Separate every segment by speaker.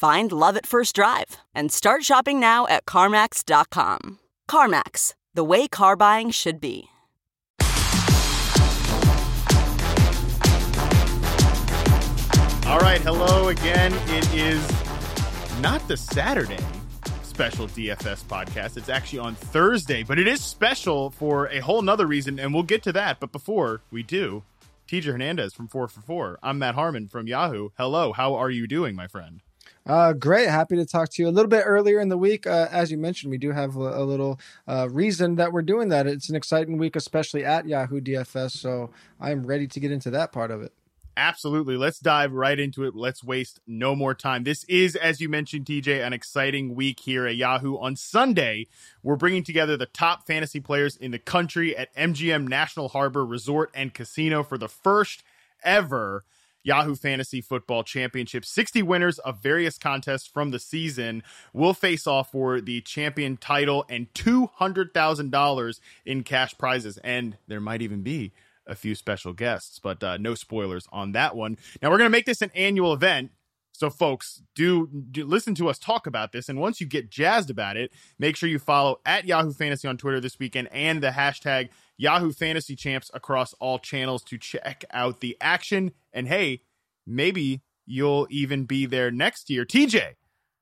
Speaker 1: Find love at first drive and start shopping now at CarMax.com. CarMax, the way car buying should be.
Speaker 2: All right, hello again. It is not the Saturday special DFS podcast. It's actually on Thursday, but it is special for a whole nother reason, and we'll get to that. But before we do, TJ Hernandez from 4 for 4. I'm Matt Harmon from Yahoo. Hello, how are you doing, my friend?
Speaker 3: Uh, great. Happy to talk to you a little bit earlier in the week. Uh, as you mentioned, we do have a, a little uh, reason that we're doing that. It's an exciting week, especially at Yahoo DFS. So I'm ready to get into that part of it.
Speaker 2: Absolutely. Let's dive right into it. Let's waste no more time. This is, as you mentioned, TJ, an exciting week here at Yahoo. On Sunday, we're bringing together the top fantasy players in the country at MGM National Harbor Resort and Casino for the first ever Yahoo Fantasy Football Championship. 60 winners of various contests from the season will face off for the champion title and $200,000 in cash prizes. And there might even be a few special guests, but uh, no spoilers on that one. Now, we're going to make this an annual event. So, folks, do, do, listen to us talk about this. And once you get jazzed about it, make sure you follow at Yahoo Fantasy on Twitter this weekend and the hashtag Yahoo Fantasy Champs across all channels to check out the action. And hey, maybe you'll even be there next year. TJ,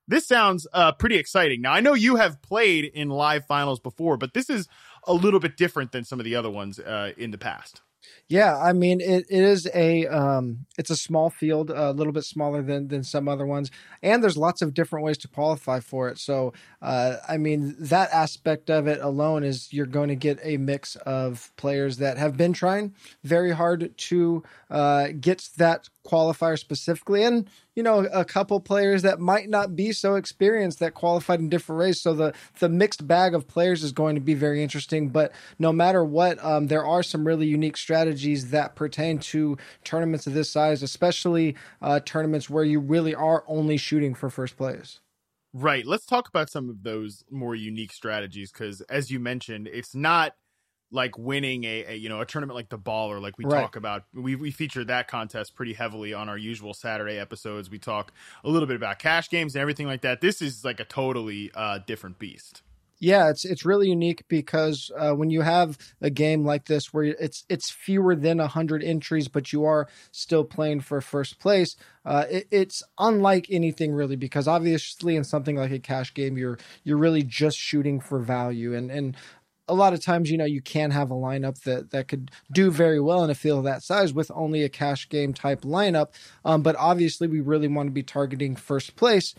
Speaker 2: this sounds uh, pretty exciting. Now, I know you have played in live finals before, but this is a little bit different than some of the other ones uh, in the past.
Speaker 3: Yeah, I mean it, it is a um, it's a small field, a little bit smaller than than some other ones, and there's lots of different ways to qualify for it. So, uh, I mean that aspect of it alone is you're going to get a mix of players that have been trying very hard to uh, get that qualifier specifically, and you know a couple players that might not be so experienced that qualified in different races. So the the mixed bag of players is going to be very interesting. But no matter what, um, there are some really unique strategies that pertain to tournaments of this size, especially uh, tournaments where you really are only shooting for first place.
Speaker 2: Right. Let's talk about some of those more unique strategies because, as you mentioned, it's not like winning a, a, you know a tournament like the ball or like we right. talk about we we feature that contest pretty heavily on our usual saturday episodes. We talk a little bit about cash games and everything like that. This is like a totally uh, different beast.
Speaker 3: Yeah, it's it's really unique because uh, when you have a game like this where it's it's fewer than hundred entries, but you are still playing for first place, uh, it, it's unlike anything really because obviously in something like a cash game, you're you're really just shooting for value, and and a lot of times, you know, you can have a lineup that that could do very well in a field that size with only a cash game type lineup. Um, but obviously, we really want to be targeting first place.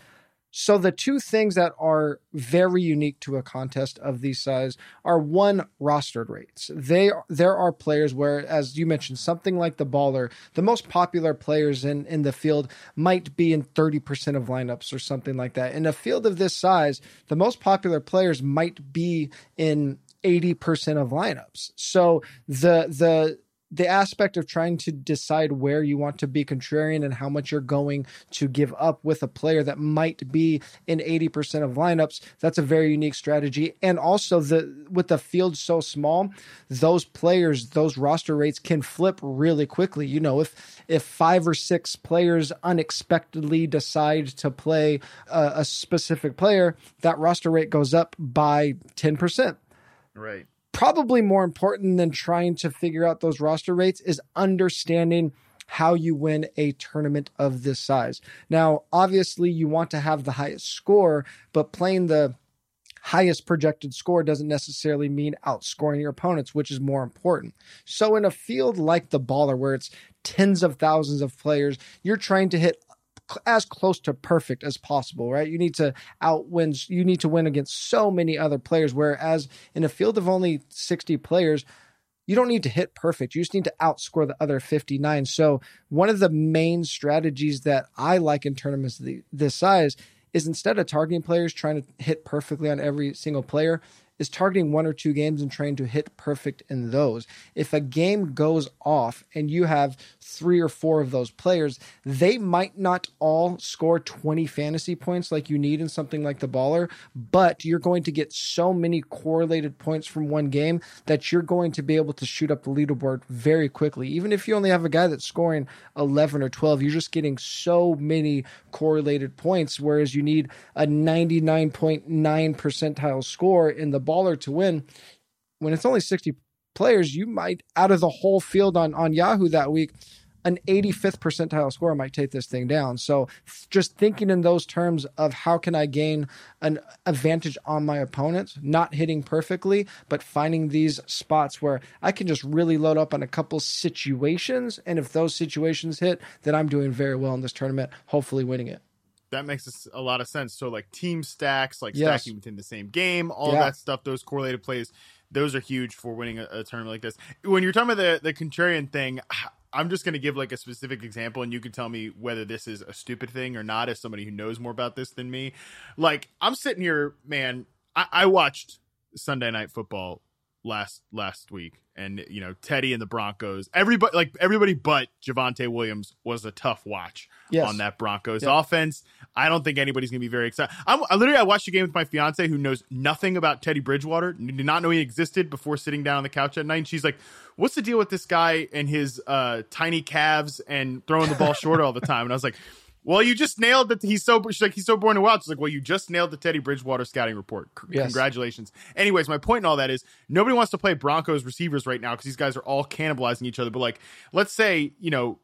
Speaker 3: So the two things that are very unique to a contest of these size are one rostered rates. They there are players where, as you mentioned, something like the baller, the most popular players in in the field might be in thirty percent of lineups or something like that. In a field of this size, the most popular players might be in 80% of lineups. So the the the aspect of trying to decide where you want to be contrarian and how much you're going to give up with a player that might be in 80% of lineups that's a very unique strategy. And also the with the field so small those players those roster rates can flip really quickly. You know if if five or six players unexpectedly decide to play a, a specific player that roster rate goes up by 10%
Speaker 2: Right.
Speaker 3: Probably more important than trying to figure out those roster rates is understanding how you win a tournament of this size. Now, obviously, you want to have the highest score, but playing the highest projected score doesn't necessarily mean outscoring your opponents, which is more important. So in a field like the baller, where it's tens of thousands of players, you're trying to hit as close to perfect as possible, right? You need to outwin, you need to win against so many other players. Whereas in a field of only 60 players, you don't need to hit perfect. You just need to outscore the other 59. So, one of the main strategies that I like in tournaments this size is instead of targeting players trying to hit perfectly on every single player, is targeting one or two games and trying to hit perfect in those. If a game goes off and you have three or four of those players, they might not all score 20 fantasy points like you need in something like the baller, but you're going to get so many correlated points from one game that you're going to be able to shoot up the leaderboard very quickly. Even if you only have a guy that's scoring 11 or 12, you're just getting so many correlated points, whereas you need a 99.9 percentile score in the baller to win. When it's only 60 players, you might, out of the whole field on, on Yahoo that week, an 85th percentile score might take this thing down. So just thinking in those terms of how can I gain an advantage on my opponents, not hitting perfectly, but finding these spots where I can just really load up on a couple situations. And if those situations hit, then I'm doing very well in this tournament, hopefully winning it
Speaker 2: that makes a lot of sense. So like team stacks, like yes. stacking within the same game, all yeah. that stuff, those correlated plays, those are huge for winning a, a, tournament like this. When you're talking about the the contrarian thing, I'm just going to give like a specific example, and you can tell me whether this is a stupid thing or not. As somebody who knows more about this than me, like I'm sitting here, man. I, I watched Sunday Night Football last last week and you know Teddy and the Broncos. Everybody like everybody but Javonte Williams was a tough watch yes. on that Broncos offense. I don't think anybody's gonna be very excited. I'm, I literally I watched a game with my fiance who knows nothing about Teddy Bridgewater, did not know he existed before sitting down on the couch at night. And she's like, "What's the deal with this guy and his uh, tiny calves and throwing the ball short all the time?" And I was like. Well, you just nailed that. He's so she's like he's so born to wild. She's like, well, you just nailed the Teddy Bridgewater scouting report. C- yes. Congratulations. Anyways, my point in all that is nobody wants to play Broncos receivers right now because these guys are all cannibalizing each other. But like, let's say you know,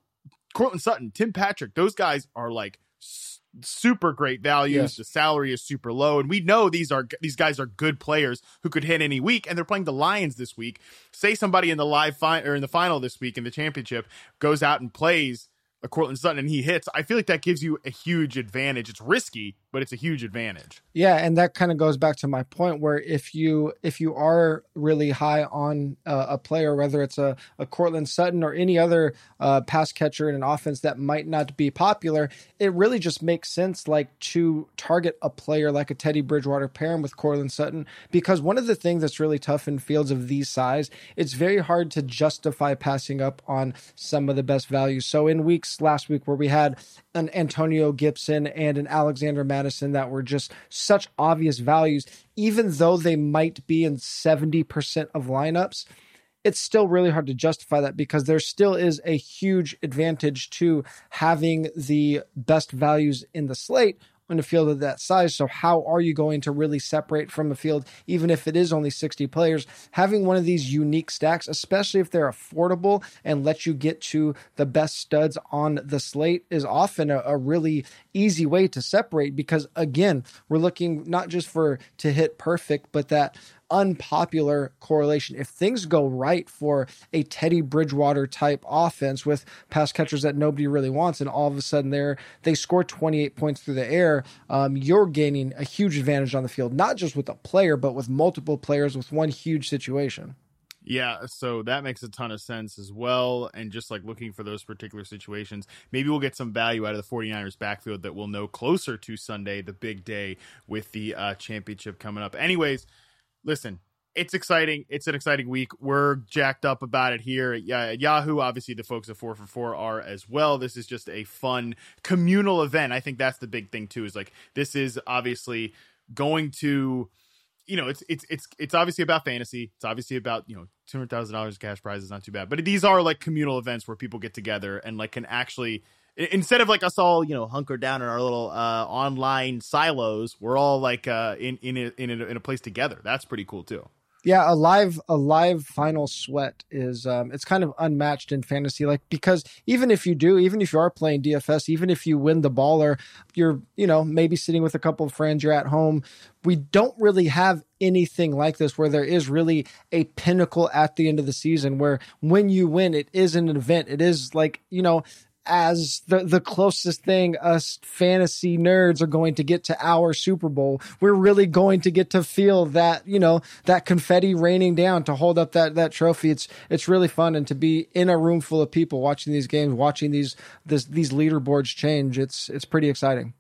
Speaker 2: Courtland Sutton, Tim Patrick, those guys are like s- super great values. Yes. The salary is super low, and we know these are these guys are good players who could hit any week. And they're playing the Lions this week. Say somebody in the live fi- or in the final this week in the championship goes out and plays a Courtland Sutton and he hits, I feel like that gives you a huge advantage. It's risky, but it's a huge advantage.
Speaker 3: Yeah, and that kind of goes back to my point where if you if you are really high on uh, a player, whether it's a, a Courtland Sutton or any other uh, pass catcher in an offense that might not be popular, it really just makes sense like to target a player like a Teddy Bridgewater, pair him with Courtland Sutton, because one of the things that's really tough in fields of these size, it's very hard to justify passing up on some of the best values. So in weeks last week where we had an Antonio Gibson and an Alexander Mattison that were just such obvious values, even though they might be in 70% of lineups. It's still really hard to justify that because there still is a huge advantage to having the best values in the slate on a field of that size. So, how are you going to really separate from a field, even if it is only 60 players? Having one of these unique stacks, especially if they're affordable and let you get to the best studs on the slate, is often a, a really easy way to separate because, again, we're looking not just for to hit perfect, but that unpopular correlation. If things go right for a Teddy Bridgewater type offense with pass catchers that nobody really wants, and all of a sudden they're they score 28 points through the air, um, you're gaining a huge advantage on the field, not just with a player, but with multiple players with one huge situation.
Speaker 2: Yeah, so that makes a ton of sense as well. And just like looking for those particular situations, maybe we'll get some value out of the 49ers backfield that we'll know closer to Sunday, the big day with the uh, championship coming up. Anyways, listen, it's exciting. It's an exciting week. We're jacked up about it here at Yahoo. Obviously, the folks at 4 for 4 are as well. This is just a fun communal event. I think that's the big thing, too, is like this is obviously going to. You know, it's it's it's it's obviously about fantasy. It's obviously about you know two hundred thousand dollars cash prizes, not too bad. But these are like communal events where people get together and like can actually instead of like us all you know hunkered down in our little uh, online silos we're all like uh, in in a, in a, in a place together. That's pretty cool too.
Speaker 3: Yeah, a live a live final sweat is um it's kind of unmatched in fantasy like because even if you do, even if you are playing DFS, even if you win the ball or you're, you know, maybe sitting with a couple of friends, you're at home, we don't really have anything like this where there is really a pinnacle at the end of the season where when you win it is an event. It is like, you know, as the, the closest thing us fantasy nerds are going to get to our Super Bowl. We're really going to get to feel that, you know, that confetti raining down to hold up that, that trophy. It's, it's really fun. And to be in a room full of people watching these games, watching these, this, these leaderboards change, it's, it's pretty exciting.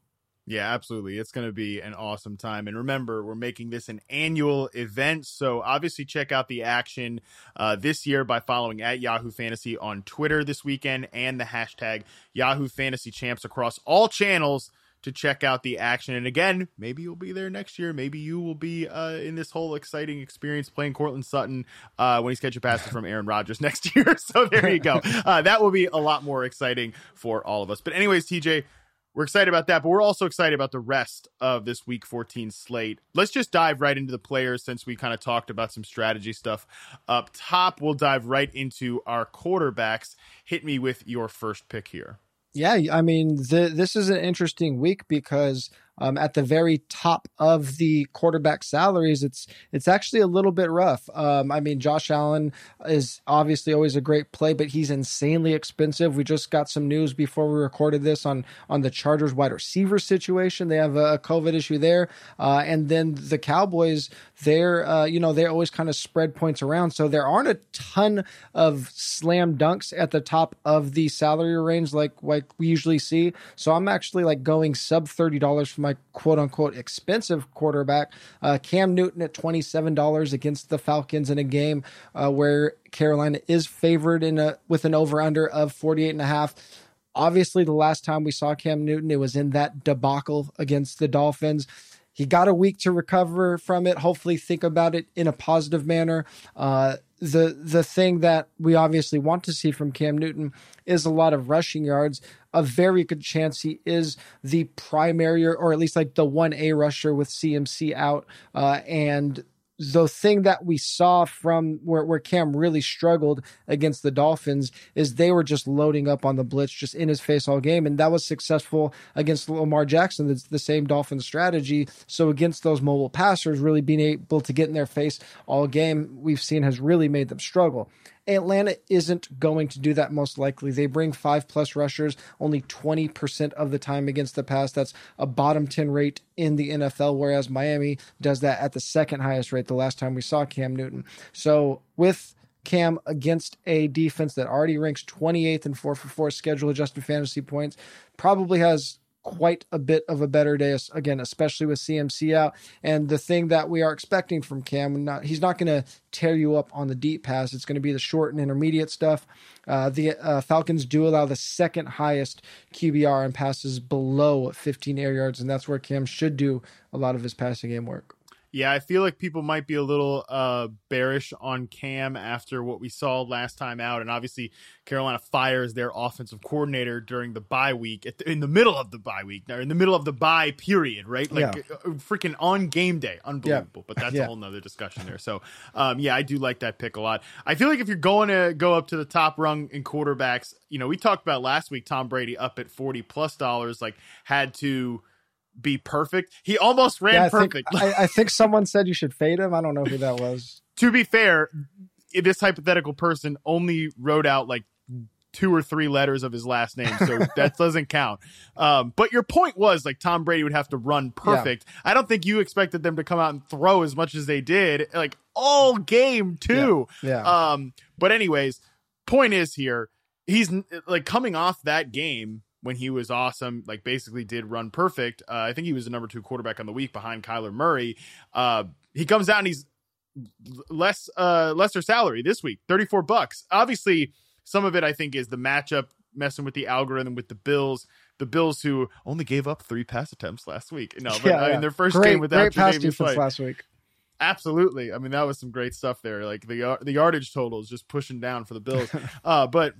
Speaker 2: Yeah, absolutely. It's going to be an awesome time. And remember, we're making this an annual event. So obviously, check out the action uh, this year by following at Yahoo Fantasy on Twitter this weekend and the hashtag Yahoo Fantasy Champs across all channels to check out the action. And again, maybe you'll be there next year. Maybe you will be uh, in this whole exciting experience playing Courtland Sutton uh, when he's catching passes from Aaron Rodgers next year. So there you go. Uh, that will be a lot more exciting for all of us. But, anyways, TJ, we're excited about that, but we're also excited about the rest of this week 14 slate. Let's just dive right into the players since we kind of talked about some strategy stuff up top. We'll dive right into our quarterbacks. Hit me with your first pick here.
Speaker 3: Yeah, I mean, the, this is an interesting week because um, at the very top of the quarterback salaries, it's it's actually a little bit rough. Um, I mean, Josh Allen is obviously always a great play, but he's insanely expensive. We just got some news before we recorded this on on the Chargers wide receiver situation. They have a, COVID issue there, uh, and then the Cowboys. They're uh, you know they always kind of spread points around, so there aren't a ton of slam dunks at the top of the salary range like like we usually see. So I'm actually like going sub thirty dollars for my quote unquote expensive quarterback. Uh, Cam Newton at $27 against the Falcons in a game uh, where Carolina is favored in a with an over under of 48 and a half. Obviously, the last time we saw Cam Newton, it was in that debacle against the Dolphins. He got a week to recover from it. Hopefully, think about it in a positive manner. Uh, the the thing that we obviously want to see from Cam Newton is a lot of rushing yards. A very good chance he is the primary or, or at least like the one A rusher with CMC out, uh, and the thing that we saw from where, where Cam really struggled against the Dolphins is they were just loading up on the blitz just in his face all game. And that was successful against Lamar Jackson. It's the same Dolphins strategy. So against those mobile passers, really being able to get in their face all game, we've seen has really made them struggle. Atlanta isn't going to do that most likely. They bring five plus rushers only 20% of the time against the pass. That's a bottom 10 rate in the NFL, whereas Miami does that at the second highest rate the last time we saw Cam Newton. So with Cam against a defense that already ranks 28th and 4 for 4 schedule adjusted fantasy points, probably has quite a bit of a better day again, especially with CMC out. And the thing that we are expecting from Cam, not, he's not going to tear you up on the deep pass. It's going to be the short and intermediate stuff. Uh, the uh, Falcons do allow the second highest QBR and passes below 15 air yards, and that's where Cam should do a lot of his passing game work.
Speaker 2: Yeah, I feel like people might be a little uh, bearish on Cam after what we saw last time out, and obviously Carolina fires their offensive coordinator during the bye week, the, in the middle of the bye week, or in the middle of the bye period, right? Like yeah. Uh, freaking on game day, unbelievable. Yeah. But that's yeah. a whole nother discussion there. So, um, yeah, I do like that pick a lot. I feel like if you're going to go up to the top rung in quarterbacks, you know, we talked about last week Tom Brady up at forty plus dollars, like had to be perfect. He almost ran yeah, I perfect.
Speaker 3: Think, I, I, think someone said you should fade him. I don't know who that was.
Speaker 2: to be fair, this hypothetical person only wrote out like two or three letters of his last name, so that doesn't count. Um, but your point was like Tom Brady would have to run perfect. Yeah. I don't think you expected them to come out and throw as much as they did, like all game too.
Speaker 3: Yeah. yeah.
Speaker 2: Um, but anyways, point is here, he's like coming off that game when he was awesome, like basically did run perfect. Uh, I think he was the number two quarterback on the week behind Kyler Murray. Uh, he comes out and he's less uh, lesser salary this week, thirty four bucks. Obviously, some of it I think is the matchup messing with the algorithm with the Bills. The Bills who only gave up three pass attempts last week. No, but yeah, I mean their first great, game without great pass defense
Speaker 3: last week.
Speaker 2: Absolutely. I mean that was some great stuff there. Like the the yardage total is just pushing down for the Bills. uh, but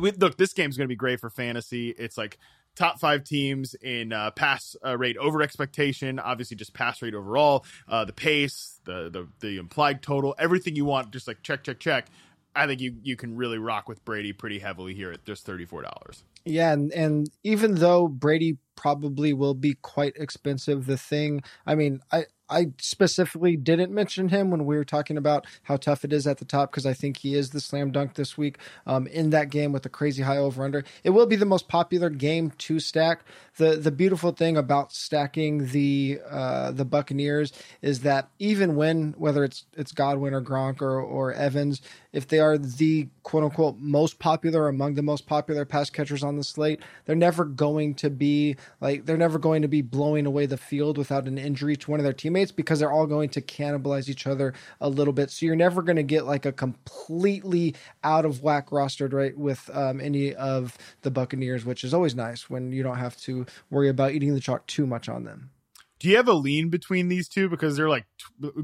Speaker 2: we, look, this game's going to be great for fantasy. It's like top five teams in uh, pass uh, rate over expectation. Obviously, just pass rate overall, uh, the pace, the, the the implied total, everything you want. Just like check, check, check. I think you you can really rock with Brady pretty heavily here at just thirty four dollars.
Speaker 3: Yeah, and, and even though Brady probably will be quite expensive, the thing I mean, I I specifically didn't mention him when we were talking about how tough it is at the top because I think he is the slam dunk this week um, in that game with the crazy high over under. It will be the most popular game to stack. The The beautiful thing about stacking the uh, the Buccaneers is that even when whether it's it's Godwin or Gronk or or Evans, if they are the quote unquote most popular among the most popular pass catchers on the slate, they're never going to be like they're never going to be blowing away the field without an injury to one of their teammates because they're all going to cannibalize each other a little bit. So you're never going to get like a completely out of whack rostered right with um, any of the Buccaneers, which is always nice when you don't have to worry about eating the chalk too much on them.
Speaker 2: Do you have a lean between these two because they're like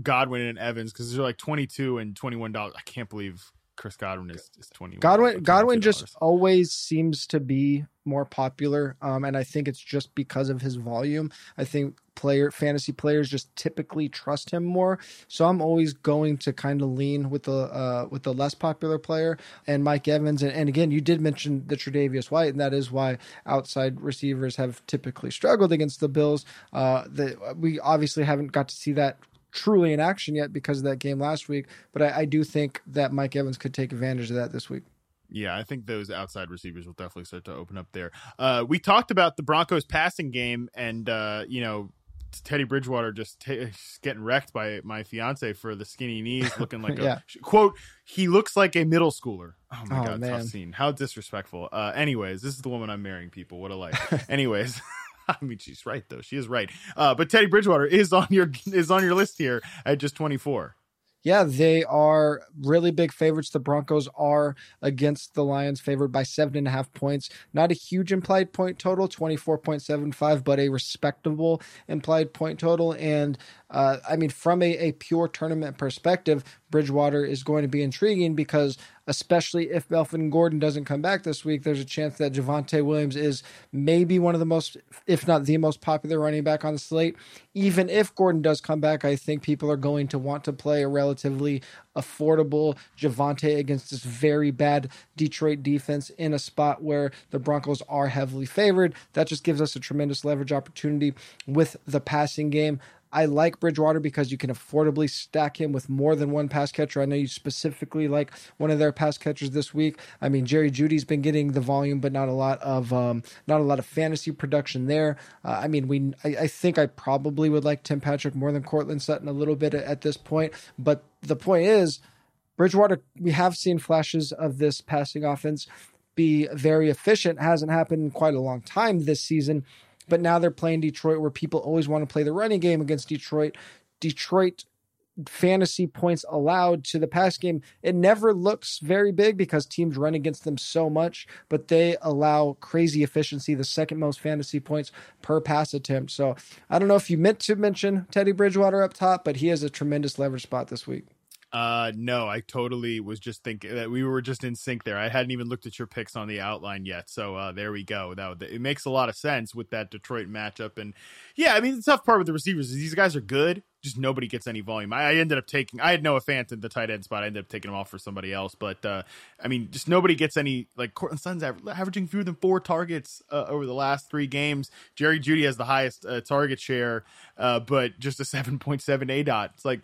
Speaker 2: Godwin and Evans because they're like twenty two and twenty one dollars? I can't believe Chris Godwin is, is 21.
Speaker 3: Godwin Godwin just always seems to be more popular. Um, and I think it's just because of his volume. I think player fantasy players just typically trust him more. So I'm always going to kind of lean with the uh, with the less popular player and Mike Evans. And, and again, you did mention the Tre'Davious White, and that is why outside receivers have typically struggled against the Bills. Uh, the, we obviously haven't got to see that truly in action yet because of that game last week. But I, I do think that Mike Evans could take advantage of that this week.
Speaker 2: Yeah, I think those outside receivers will definitely start to open up there. Uh, we talked about the Broncos passing game, and uh, you know Teddy Bridgewater just, t- getting wrecked by my fiance for the skinny knees, looking like yeah. a quote. He looks like a middle schooler. Oh my oh, god, man. tough scene. How disrespectful. Uh, anyways, this is the woman I'm marrying. People, what a life. anyways. I mean, she's right though. She is right. Uh, but Teddy Bridgewater is on your is on your list here at just 24.
Speaker 3: Yeah, they are really big favorites. The Broncos are against the Lions, favored by seven and a half points. Not a huge implied point total, 24.75, but a respectable implied point total. And uh, I mean, from a, a pure tournament perspective, Bridgewater is going to be intriguing because, especially if Melvin Gordon doesn't come back this week, there's a chance that Javonte Williams is maybe one of the most, if not the most popular running back on the slate. Even if Gordon does come back, I think people are going to want to play a relatively affordable Javonte against this very bad Detroit defense in a spot where the Broncos are heavily favored. That just gives us a tremendous leverage opportunity with the passing game. I like Bridgewater because you can affordably stack him with more than one pass catcher. I know you specifically like one of their pass catchers this week. I mean, Jerry Jeudy's been getting the volume, but not a lot of um, not a lot of fantasy production there. Uh, I mean, we I, I, think I probably would like Tim Patrick more than Courtland Sutton a little bit at, at this point. But the point is, Bridgewater. We have seen flashes of this passing offense be very efficient. Hasn't happened in quite a long time this season. But now they're playing Detroit, where people always want to play the running game against Detroit. Detroit fantasy points allowed to the pass game, it never looks very big because teams run against them so much, but they allow crazy efficiency, the second most fantasy points per pass attempt. So I don't know if you meant to mention Teddy Bridgewater up top, but he has a tremendous leverage spot this week.
Speaker 2: Uh, no, I totally was just thinking that we were just in sync there. I hadn't even looked at your picks on the outline yet, so uh, there we go. That it makes a lot of sense with that Detroit matchup, and yeah, I mean the tough part with the receivers is these guys are good, just nobody gets any volume. I, I ended up taking, I had Noah Fant in the tight end spot. I ended up taking him off for somebody else, but uh, I mean, just nobody gets any. Like Courtland Sutton's averaging fewer than four targets uh, over the last three games. Jerry Jeudy has the highest uh, target share, uh, but just a seven point seven aDOT. It's like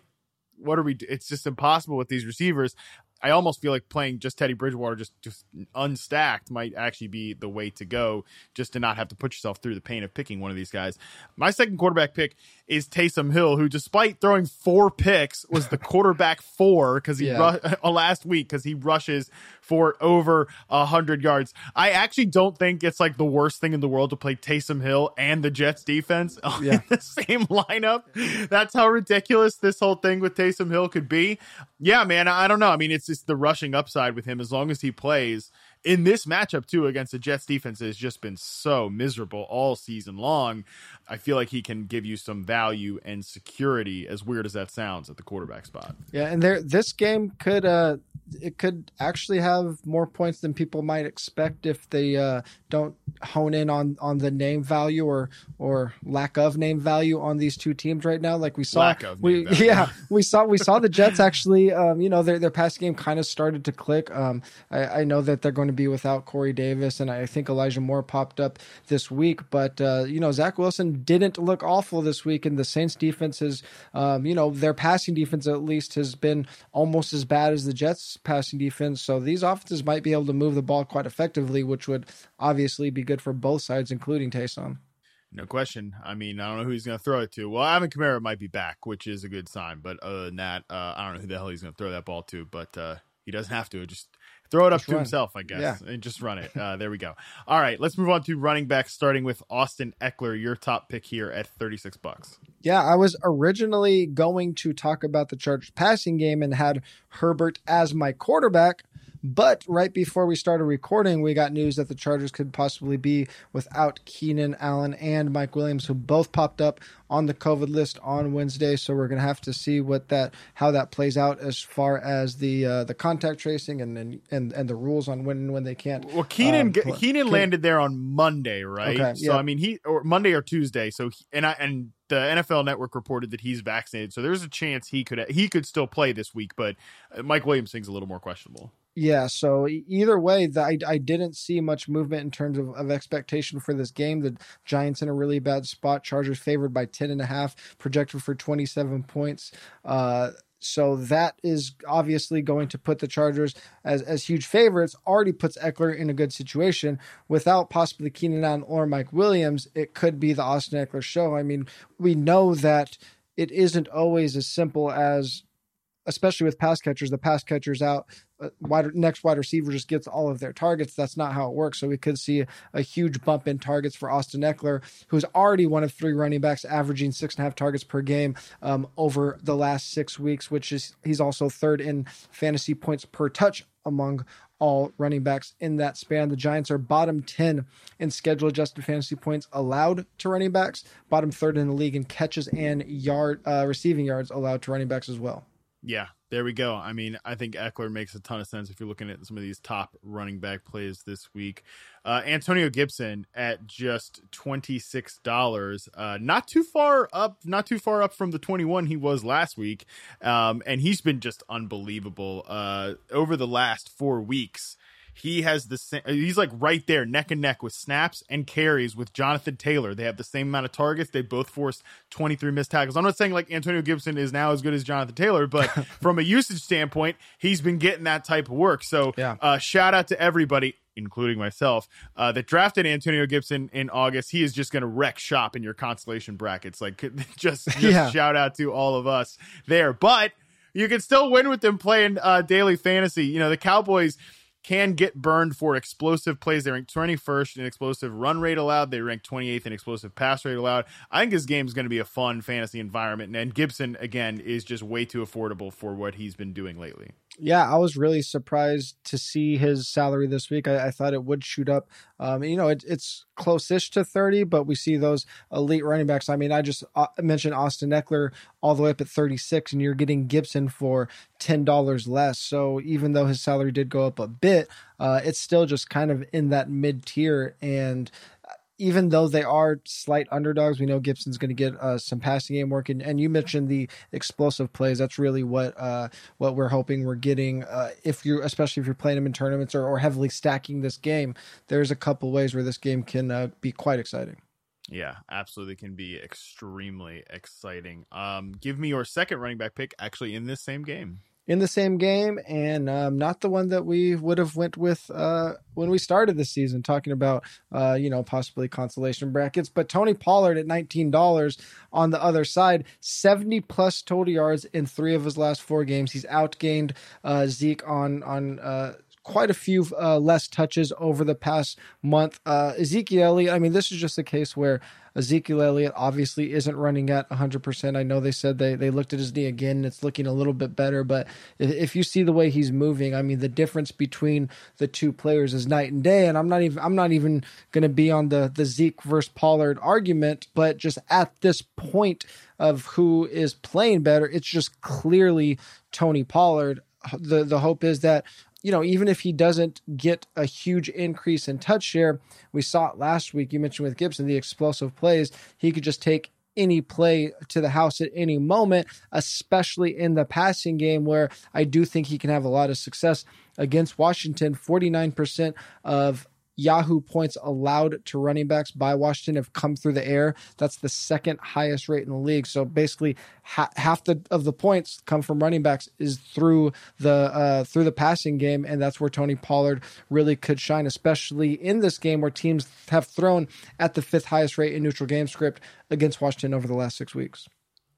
Speaker 2: what are we? It's just impossible with these receivers. I almost feel like playing just Teddy Bridgewater, just just unstacked, might actually be the way to go, just to not have to put yourself through the pain of picking one of these guys. My second quarterback pick is Taysom Hill, who, despite throwing four picks, was the quarterback four because he yeah. ru- uh, last week because he rushes for over a hundred yards. I actually don't think it's like the worst thing in the world to play Taysom Hill and the Jets defense yeah. in the same lineup. That's how ridiculous this whole thing with Taysom Hill could be. Yeah, man, I don't know. I mean, it's just the rushing upside with him as long as he plays in this matchup too against the Jets defense has just been so miserable all season long. I feel like he can give you some value and security, as weird as that sounds, at the quarterback spot.
Speaker 3: Yeah, and there this game could uh it could actually have more points than people might expect if they uh, don't hone in on on the name value or or lack of name value on these two teams right now. Like we saw, we yeah, we saw we saw the Jets actually. Um, you know, their their pass game kind of started to click. Um, I, I, know that they're going to be without Corey Davis, and I think Elijah Moore popped up this week. But uh, you know, Zach Wilson didn't look awful this week, and the Saints defense is, um, you know, their passing defense at least has been almost as bad as the Jets passing defense. So these offenses might be able to move the ball quite effectively, which would obviously be good for both sides, including Taysom.
Speaker 2: No question. I mean, I don't know who he's going to throw it to. Well, Alvin Kamara might be back, which is a good sign. But other than that, uh, I don't know who the hell he's going to throw that ball to. But uh, he doesn't have to. Just throw it up just to run. himself, I guess, yeah. and just run it. Uh, there we go. All right, let's move on to running back, starting with Austin Ekeler, your top pick here at thirty six bucks.
Speaker 3: Yeah, I was originally going to talk about the Chargers passing game and had Herbert as my quarterback, but right before we started recording, we got news that the Chargers could possibly be without Keenan Allen and Mike Williams, who both popped up on the COVID list on Wednesday. So we're going to have to see what that how that plays out as far as the uh, the contact tracing and, and and and the rules on when and when they can't.
Speaker 2: Well, Keenan um, Keenan landed there on Monday, right? Okay, so I mean, he or Monday or Tuesday. So he, and I and the NFL Network reported that he's vaccinated, so there's a chance he could he could still play this week. But uh, Mike Williams thing's a little more questionable.
Speaker 3: Yeah, so either way, the, I, I didn't see much movement in terms of, of expectation for this game. The Giants in a really bad spot. Chargers favored by 10 and a half, projected for 27 points. Uh, so that is obviously going to put the Chargers as, as huge favorites. Already puts Ekeler in a good situation. Without possibly Keenan Allen or Mike Williams, it could be the Austin Ekeler show. I mean, we know that it isn't always as simple as especially with pass catchers, the pass catchers out, uh, wide, next wide receiver just gets all of their targets. That's not how it works. So we could see a, a, huge bump in targets for Austin Ekeler, who's already one of three running backs averaging six and a half targets per game um, over the last six weeks, which is he's also third in fantasy points per touch among all running backs in that span. The Giants are bottom 10 in schedule adjusted fantasy points allowed to running backs, bottom third in the league in catches and yard uh, receiving yards allowed to running backs as well.
Speaker 2: Yeah, there we go. I mean, I think Ekeler makes a ton of sense if you're looking at some of these top running back plays this week. Uh, Antonio Gibson at just twenty six dollars, uh, not too far up, not too far up from the twenty one he was last week, um, and he's been just unbelievable uh, over the last four weeks he has the same he's like right there neck and neck with snaps and carries with Jonathan Taylor. They have the same amount of targets. They both forced 23 missed tackles. I'm not saying like Antonio Gibson is now as good as Jonathan Taylor, but from a usage standpoint, he's been getting that type of work. So yeah. uh, shout out to everybody including myself, uh, that drafted Antonio Gibson in August. He is just going to wreck shop in your consolation brackets. Like, just, just yeah. shout out to all of us there. But you can still win with them playing uh, daily fantasy. You know, the Cowboys can get burned for explosive plays. They rank 21st in explosive run rate allowed. They rank 28th in explosive pass rate allowed. I think this game is going to be a fun fantasy environment. And Gibson, again, is just way too affordable for what he's been doing lately.
Speaker 3: Yeah, I was really surprised to see his salary this week. I, I thought it would shoot up. Um, you know, it, it's close-ish to 30, but we see those elite running backs. I mean, I just uh, mentioned Austin Ekeler all the way up at 36, and you're getting Gibson for $10 less. So even though his salary did go up a bit, uh, it's still just kind of in that mid tier. And even though they are slight underdogs, we know Gibson's going to get uh, some passing game work. And, and, you mentioned the explosive plays. That's really what uh, what we're hoping we're getting. Uh, if you, especially if you're playing them in tournaments or, or heavily stacking this game, there's a couple ways where this game can uh, be quite exciting.
Speaker 2: Yeah, absolutely can be extremely exciting. Um, give me your second running back pick, actually in this same game
Speaker 3: in the same game and um, not the one that we would have went with uh, when we started the season talking about uh, you know possibly consolation brackets. But tony pollard at $19 on the other side 70 plus total yards in three of his last four games. He's outgained uh, zeke on on uh, quite a few uh, less touches over the past month. Uh, Ezekiel Elliott, I mean, this is just a case where Ezekiel Elliott obviously isn't running at 100%. I know they said they, they looked at his knee again. It's looking a little bit better, but if, if you see the way he's moving, I mean, the difference between the two players is night and day. And I'm not even, I'm not even going to be on the, the Zeke versus Pollard argument, but just at this point of who is playing better, it's just clearly Tony Pollard the the hope is that you know, even if he doesn't get a huge increase in touch share, we saw it last week. You mentioned with Gibson, the explosive plays, he could just take any play to the house at any moment, especially in the passing game where I do think he can have a lot of success against Washington. 49% of Yahoo points allowed to running backs by Washington have come through the air. That's the second highest rate in the league. So basically, ha- half the of the points come from running backs is through the uh, through the passing game, and that's where Tony Pollard really could shine, especially in this game where teams have thrown at the fifth highest rate in neutral game script against Washington over the last six weeks.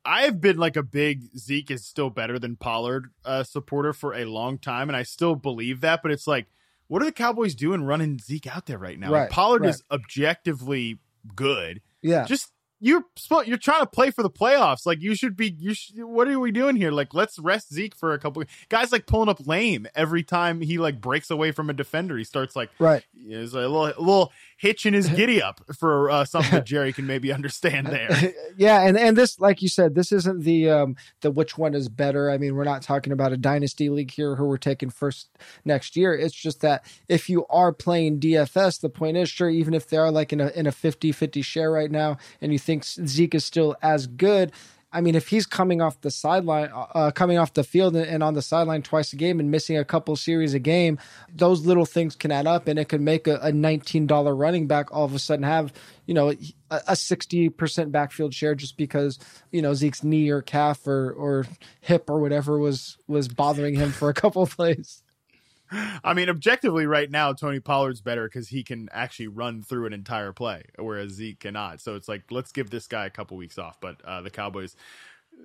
Speaker 2: I have been like a big Zeke is still better than Pollard uh, supporter for a long time, and I still believe that. But it's like what are the Cowboys doing running Zeke out there right now?
Speaker 3: Right,
Speaker 2: like Pollard
Speaker 3: right.
Speaker 2: is objectively good.
Speaker 3: Yeah.
Speaker 2: Just you're you're trying to play for the playoffs. Like you should be. You should, what are we doing here? Like let's rest Zeke for a couple. Guys like pulling up lame every time he like breaks away from a defender. He starts like
Speaker 3: Right.
Speaker 2: There's a little a little hitch in his giddy up for uh, something that Jerry can maybe understand there.
Speaker 3: yeah, and and this, like you said, this isn't the um the which one is better. I mean, we're not talking about a dynasty league here who we're taking first next year. It's just that if you are playing DFS, the point is sure, even if they are like in a in a 50-50 share right now, and you think Zeke is still as good. I mean, if he's coming off the sideline, uh, coming off the field and, on the sideline twice a game and missing a couple series a game, those little things can add up and it could make a, a $19 running back all of a sudden have, you know, a, a 60% backfield share just because, you know, Zeke's knee or calf or, or hip or whatever was, was bothering him for a couple plays.
Speaker 2: I mean, objectively, right now, Tony Pollard's better because he can actually run through an entire play, whereas Zeke cannot. So it's like, let's give this guy a couple weeks off. But uh, the Cowboys,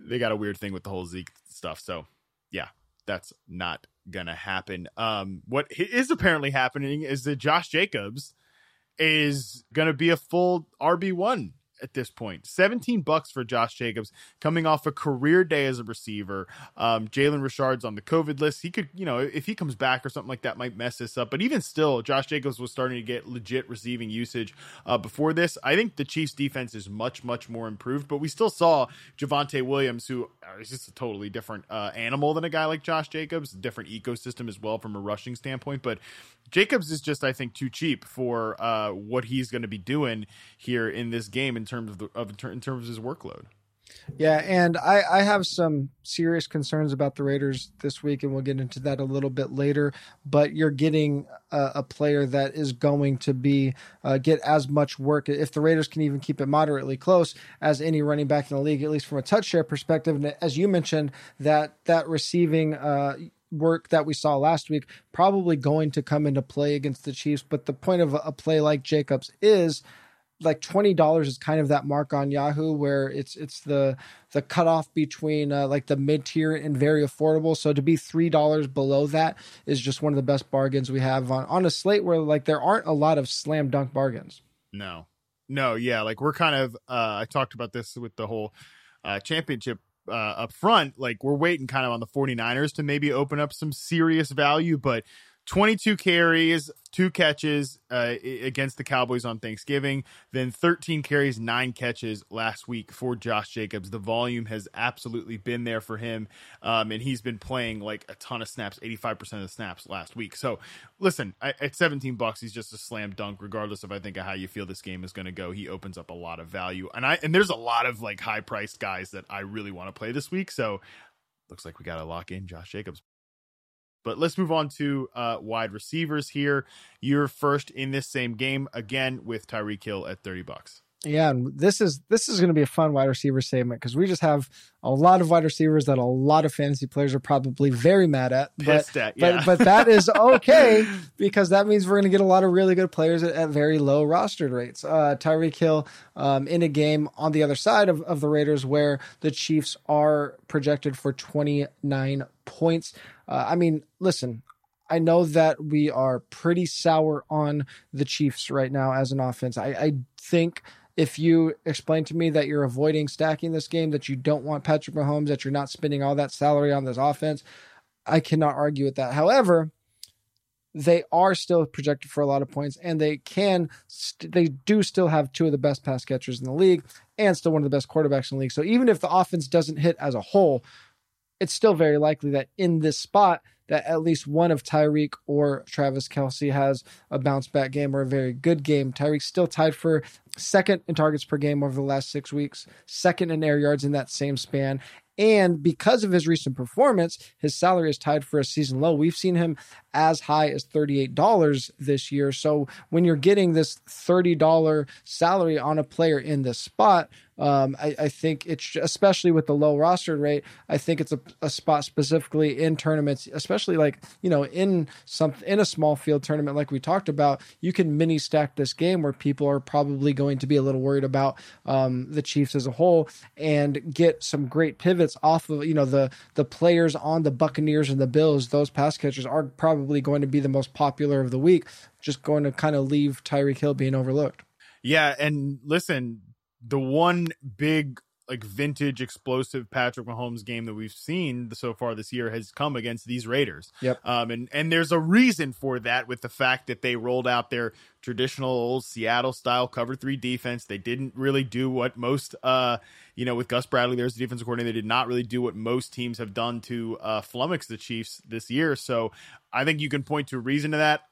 Speaker 2: they got a weird thing with the whole Zeke stuff. So yeah, that's not gonna happen. Um, what is apparently happening is that Josh Jacobs is gonna be a full RB one at this point. 17 bucks for Josh Jacobs coming off a career day as a receiver. Um, Jalen Richard's on the COVID list. He could, you know, if he comes back or something like that, might mess this up. But even still, Josh Jacobs was starting to get legit receiving usage uh, before this. I think the Chiefs defense is much, much more improved, but we still saw Javonte Williams, who is just a totally different uh, animal than a guy like Josh Jacobs, different ecosystem as well from a rushing standpoint. But Jacobs is just, I think, too cheap for uh, what he's going to be doing here in this game in terms of, the, of in terms of his workload.
Speaker 3: Yeah, and I, I have some serious concerns about the Raiders this week, and we'll get into that a little bit later. But you're getting a, a player that is going to be uh, get as much work if the Raiders can even keep it moderately close as any running back in the league, at least from a touch share perspective. And as you mentioned, that that receiving. Uh, work that we saw last week probably going to come into play against the Chiefs. But the point of a, a play like Jacobs is like twenty dollars is kind of that mark on Yahoo where it's it's the the cutoff between uh, like the mid tier and very affordable. So to be three dollars below that is just one of the best bargains we have on on a slate where like there aren't a lot of slam dunk bargains.
Speaker 2: No, no, yeah, like we're kind of. uh I talked about this with the whole uh championship uh, up front, like we're waiting kind of on the 49ers to maybe open up some serious value, but 22 carries, two catches uh, against the Cowboys on Thanksgiving, then 13 carries, nine catches last week for Josh Jacobs. The volume has absolutely been there for him, um, and he's been playing like a ton of snaps, 85% of the snaps last week. So, listen, at 17 bucks, he's just a slam dunk, regardless of I think of how you feel this game is going to go. He opens up a lot of value, and I and there's a lot of like high priced guys that I really want to play this week. So, looks like we got to lock in Josh Jacobs. But let's move on to uh, wide receivers here. You're first in this same game again with Tyreek Hill at 30 bucks.
Speaker 3: Yeah, and this is this is going to be a fun wide receiver segment because we just have a lot of wide receivers that a lot of fantasy players are probably very mad at. But
Speaker 2: at, yeah.
Speaker 3: but but that is okay because that means we're going to get a lot of really good players at, at very low rostered rates. Uh, Tyreek Hill um, in a game on the other side of, of the Raiders where the Chiefs are projected for 29 points. Uh, I mean, listen, I know that we are pretty sour on the Chiefs right now as an offense. I, I think if you explain to me that you're avoiding stacking this game, that you don't want Patrick Mahomes, that you're not spending all that salary on this offense, I cannot argue with that. However, they are still projected for a lot of points, and they can, st- they do still have two of the best pass catchers in the league, and still one of the best quarterbacks in the league. So even if the offense doesn't hit as a whole, it's still very likely that in this spot that at least one of Tyreek or Travis Kelce has a bounce back game or a very good game. Tyreek's still tied for second in targets per game over the last six weeks, second in air yards in that same span. And because of his recent performance, his salary is tied for a season low. We've seen him as high as $38 this year. So when you're getting this $30 salary on a player in this spot, um, I, I, think it's especially with the low roster rate. I think it's a, a, spot specifically in tournaments, especially like you know in some in a small field tournament like we talked about. You can mini stack this game where people are probably going to be a little worried about um, the Chiefs as a whole and get some great pivots off of you know the the players on the Buccaneers and the Bills. Those pass catchers are probably going to be the most popular of the week. Just going to kind of leave Tyreek Hill being overlooked.
Speaker 2: Yeah, and listen, the one big like vintage explosive Patrick Mahomes game that we've seen so far this year has come against these Raiders.
Speaker 3: Yep.
Speaker 2: Um, and and there's a reason for that with the fact that they rolled out their traditional old Seattle style cover three defense. They didn't really do what most uh you know with Gus Bradley there's the defensive coordinator. They did not really do what most teams have done to uh flummox the Chiefs this year. So I think you can point to a reason to that.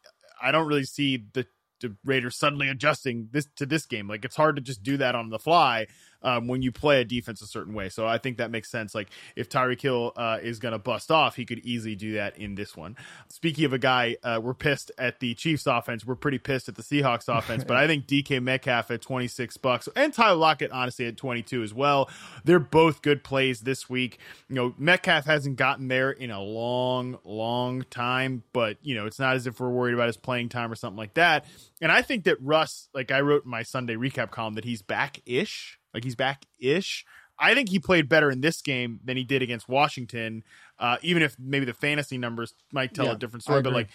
Speaker 2: I don't really see the the Raiders suddenly adjusting this to this game. Like it's hard to just do that on the fly um, when you play a defense a certain way. So I think that makes sense. Like if Tyreek Hill uh, is going to bust off, he could easily do that in this one. Speaking of a guy, uh, we're pissed at the Chiefs offense. We're pretty pissed at the Seahawks offense, but I think DK Metcalf at 26 bucks and Tyler Lockett, honestly, at 22 as well. They're both good plays this week. You know, Metcalf hasn't gotten there in a long, long time, but, you know, it's not as if we're worried about his playing time or something like that. And I think that Russ, like I wrote in my Sunday recap column, that he's back ish like he's back ish. I think he played better in this game than he did against Washington. Uh, even if maybe the fantasy numbers might tell yeah, a different story. But like,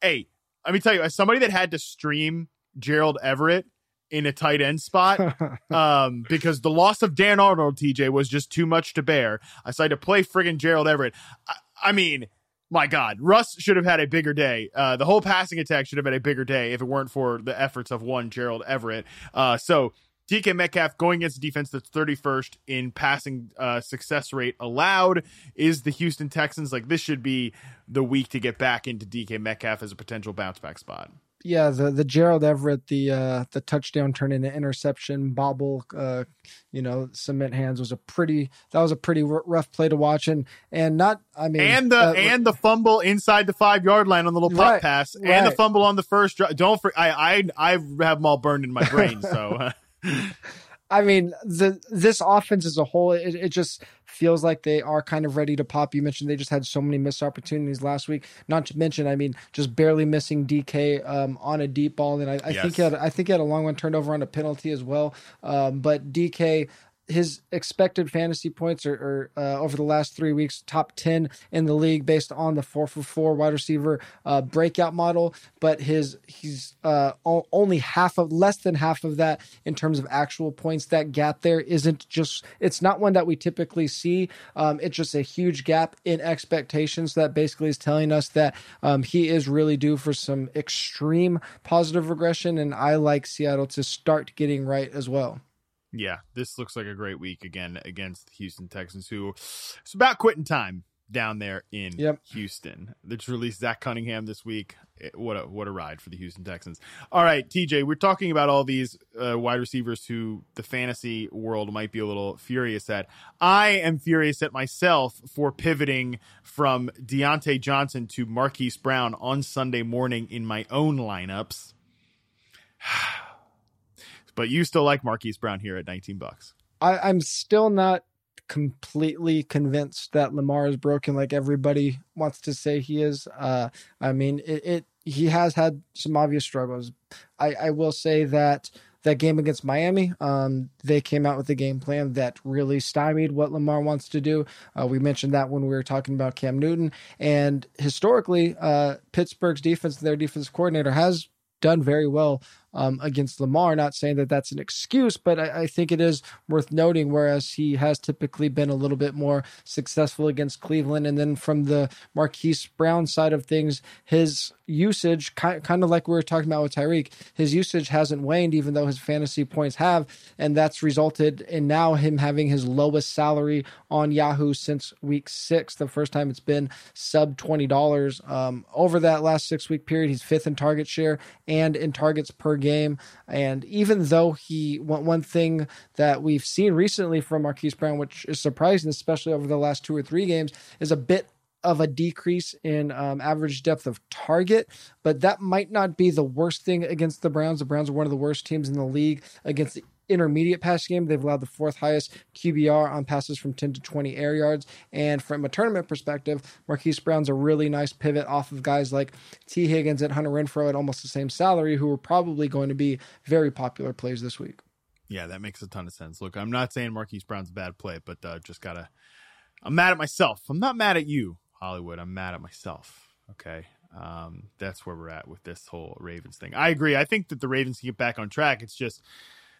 Speaker 2: hey, let me tell you, as somebody that had to stream Gerald Everett in a tight end spot, um, because the loss of Dan Arnold, TJ, was just too much to bear. I decided to play friggin' Gerald Everett. I, I mean, my God, Russ should have had a bigger day. Uh, the whole passing attack should have had a bigger day if it weren't for the efforts of one Gerald Everett. Uh, so DK Metcalf going against a defense that's 31st in passing uh, success rate allowed is the Houston Texans. Like this should be the week to get back into DK Metcalf as a potential bounce back spot.
Speaker 3: Yeah, the the Gerald Everett, the uh, the touchdown turn into interception, bobble, uh, you know, cement hands was a pretty that was a pretty r- rough play to watch, and and not I mean,
Speaker 2: and the uh, and the fumble inside the five yard line on the little pop right, pass, and right. the fumble on the first. Don't for I I I have them all burned in my brain, so.
Speaker 3: I mean, the this offense as a whole, it, it just feels like they are kind of ready to pop. You mentioned they just had so many missed opportunities last week. Not to mention, I mean, just barely missing DK um, on a deep ball, and I, I yes. think he had I think he had a long one turned over on a penalty as well. Um, but DK his expected fantasy points are, are uh, over the last three weeks top 10 in the league based on the four for four wide receiver uh, breakout model. But his he's uh, only half of less than half of that in terms of actual points. That gap there isn't just it's not one that we typically see. Um, it's just a huge gap in expectations. That basically is telling us that um, he is really due for some extreme positive regression. And i like seattle to start getting right as well
Speaker 2: yeah, this looks like a great week again against the Houston Texans, who it's about quitting time down there in
Speaker 3: yep.
Speaker 2: Houston. They just released Zach Cunningham this week. Eh, what a what a ride for the Houston Texans. All right, TJ, we're talking about all these uh, wide receivers who the fantasy world might be a little furious at. I am furious at myself for pivoting from Diontae Johnson to Marquise Brown on Sunday morning in my own lineups. but you still like Marquise Brown here at 19 bucks.
Speaker 3: I, I'm still not completely convinced that Lamar is broken like everybody wants to say he is. Uh, I mean, it, it, he has had some obvious struggles. I, I will say that that game against Miami, um, they came out with a game plan that really stymied what Lamar wants to do. Uh, we mentioned that when we were talking about Cam Newton, and historically, uh, Pittsburgh's defense, their defense coordinator, has done very well um, against Lamar. Not saying that that's an excuse, but I, I think it is worth noting. Whereas he has typically been a little bit more successful against Cleveland, and then from the Marquise Brown side of things, his usage, kind of like we were talking about with Tyreek, his usage hasn't waned, even though his fantasy points have. And that's resulted in now him having his lowest salary on Yahoo since week six, the first time it's been sub $20. Um, over that last six week period, he's fifth in target share and in targets per game. And even though he, one thing that we've seen recently from Marquise Brown, which is surprising, especially over the last two or three games, is a bit of a decrease in um, average depth of target, but that might not be the worst thing against the Browns. The Browns are one of the worst teams in the league against the intermediate pass game. They've allowed the fourth highest QBR on passes from 10 to 20 air yards. And from a tournament perspective, Marquise Brown's a really nice pivot off of guys like Tee Higgins and Hunter Renfrow at almost the same salary, who are probably going to be very popular plays this week.
Speaker 2: Yeah, that makes a ton of sense. Look, I'm not saying Marquise Brown's a bad play, but uh, just gotta. I'm mad at myself. I'm not mad at you. Hollywood. I'm mad at myself. Okay. Um, that's where we're at with this whole Ravens thing. I agree. I think that the Ravens can get back on track. It's just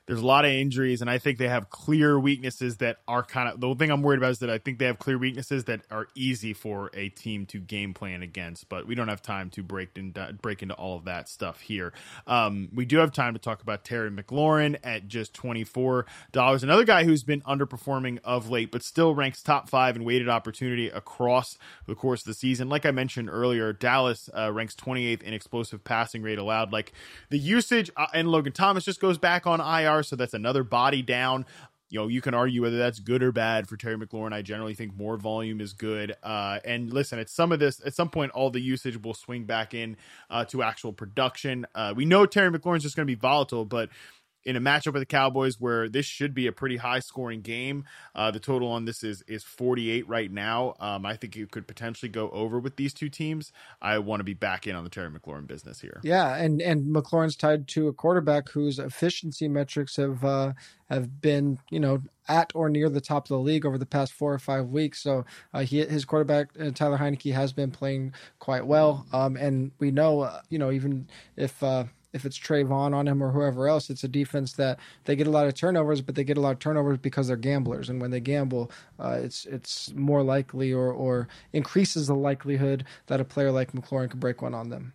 Speaker 2: there's a lot of injuries, and I think they have clear weaknesses that are kind of the thing I'm worried about is that I think they have clear weaknesses that are easy for a team to game plan against. But we don't have time to break into break into all of that stuff here. Um, we do have time to talk about Terry McLaurin at just twenty four dollars. Another guy who's been underperforming of late, but still ranks top five in weighted opportunity across the course of the season. Like I mentioned earlier, Dallas uh, ranks 28th in explosive passing rate allowed. Like the usage, uh, and Logan Thomas just goes back on IR so that's another body down. You know, you can argue whether that's good or bad for Terry McLaurin. I generally think more volume is good. Uh, and listen, at some of this, at some point, all the usage will swing back in uh, to actual production. Uh, we know Terry McLaurin's just going to be volatile, but in a matchup with the Cowboys where this should be a pretty high scoring game. Uh, the total on this is is 48 right now. Um, I think it could potentially go over with these two teams. I want to be back in on the Terry McLaurin business here.
Speaker 3: Yeah, and and McLaurin's tied to a quarterback whose efficiency metrics have uh, have been you know at or near the top of the league over the past four or five weeks. So uh, he his quarterback uh, Taylor Heinicke has been playing quite well, um, and we know uh, you know even if uh, if it's Trevon on him or whoever else, it's a defense that they get a lot of turnovers, but they get a lot of turnovers because they're gamblers, and when they gamble, uh, it's it's more likely or or increases the likelihood that a player like McLaurin could break one on them.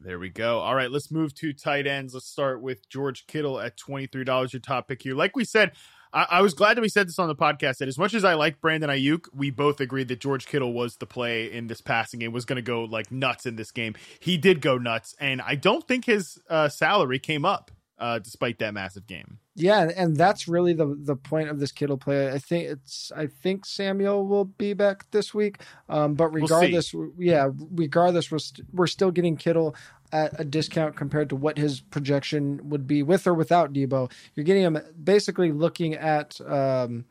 Speaker 2: There we go. All right, let's move to tight ends. Let's start with George Kittle at twenty three dollars, your top pick here. Like we said, I, I, was glad that we said this on the podcast that as much as I like Brandon Aiyuk, we both agreed that George Kittle was the play in this passing game, was going to go like nuts in this game. He did go nuts, and I don't think his uh, salary came up uh, despite that massive game.
Speaker 3: Yeah, and that's really the the point of this Kittle play. I think it's I think Samuel will be back this week. Um, but regardless, we'll yeah, regardless, we're, we st- we're still getting Kittle at a discount compared to what his projection would be with or without Deebo. You're getting him basically looking at um,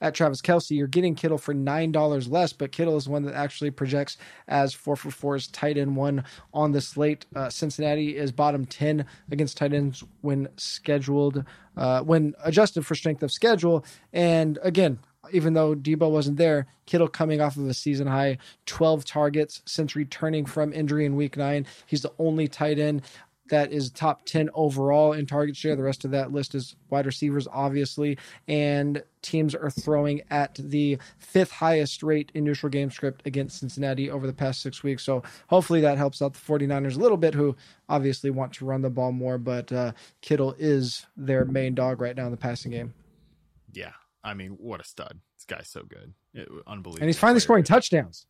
Speaker 3: at Travis Kelce, You're getting Kittle for nine dollars less, but Kittle is one that actually projects as four for four's tight end one on the slate. Uh, Cincinnati is bottom ten against tight ends when scheduled, uh, when adjusted for strength of schedule. And again, even though Deebo wasn't there, Kittle coming off of a season high 12 targets since returning from injury in week nine. He's the only tight end that is top 10 overall in target share. The rest of that list is wide receivers, obviously. And teams are throwing at the fifth highest rate in neutral game script against Cincinnati over the past six weeks. So hopefully that helps out the 49ers a little bit, who obviously want to run the ball more. But uh, Kittle is their main dog right now in the passing game.
Speaker 2: Yeah, I mean, what a stud! This guy's so good, it, unbelievable.
Speaker 3: And he's finally player. scoring touchdowns.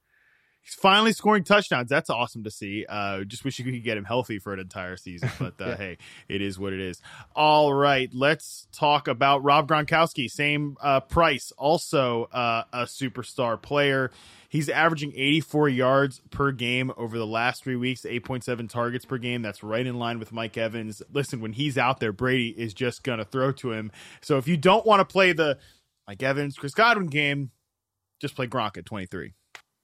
Speaker 2: He's finally scoring touchdowns. That's awesome to see. Uh, just wish you could get him healthy for an entire season, but uh, yeah. hey, it is what it is. All right, let's talk about Rob Gronkowski. Same uh, price, also uh, a superstar player. He's averaging 84 yards per game over the last three weeks, 8.7 targets per game. That's right in line with Mike Evans. Listen, when he's out there, Brady is just going to throw to him. So if you don't want to play the Mike Evans, Chris Godwin game, just play Gronk at 23.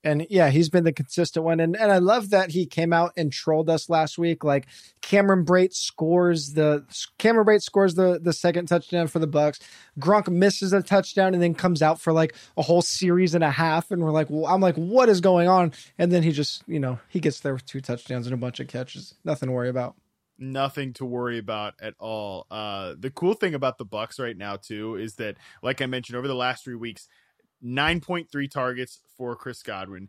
Speaker 3: And yeah, he's been the consistent one. And and I love that he came out and trolled us last week. Like Cameron Brate scores the Cameron Brate scores the the second touchdown for the Bucks. Gronk misses a touchdown and then comes out for like a whole series and a half. And we're like, well, I'm like, what is going on? And then he just, you know, he gets there with two touchdowns and a bunch of catches. Nothing to worry about.
Speaker 2: nothing to worry about at all. Uh, the cool thing about the Bucks right now too is that, like I mentioned, over the last three weeks, nine point three targets for Chris Godwin,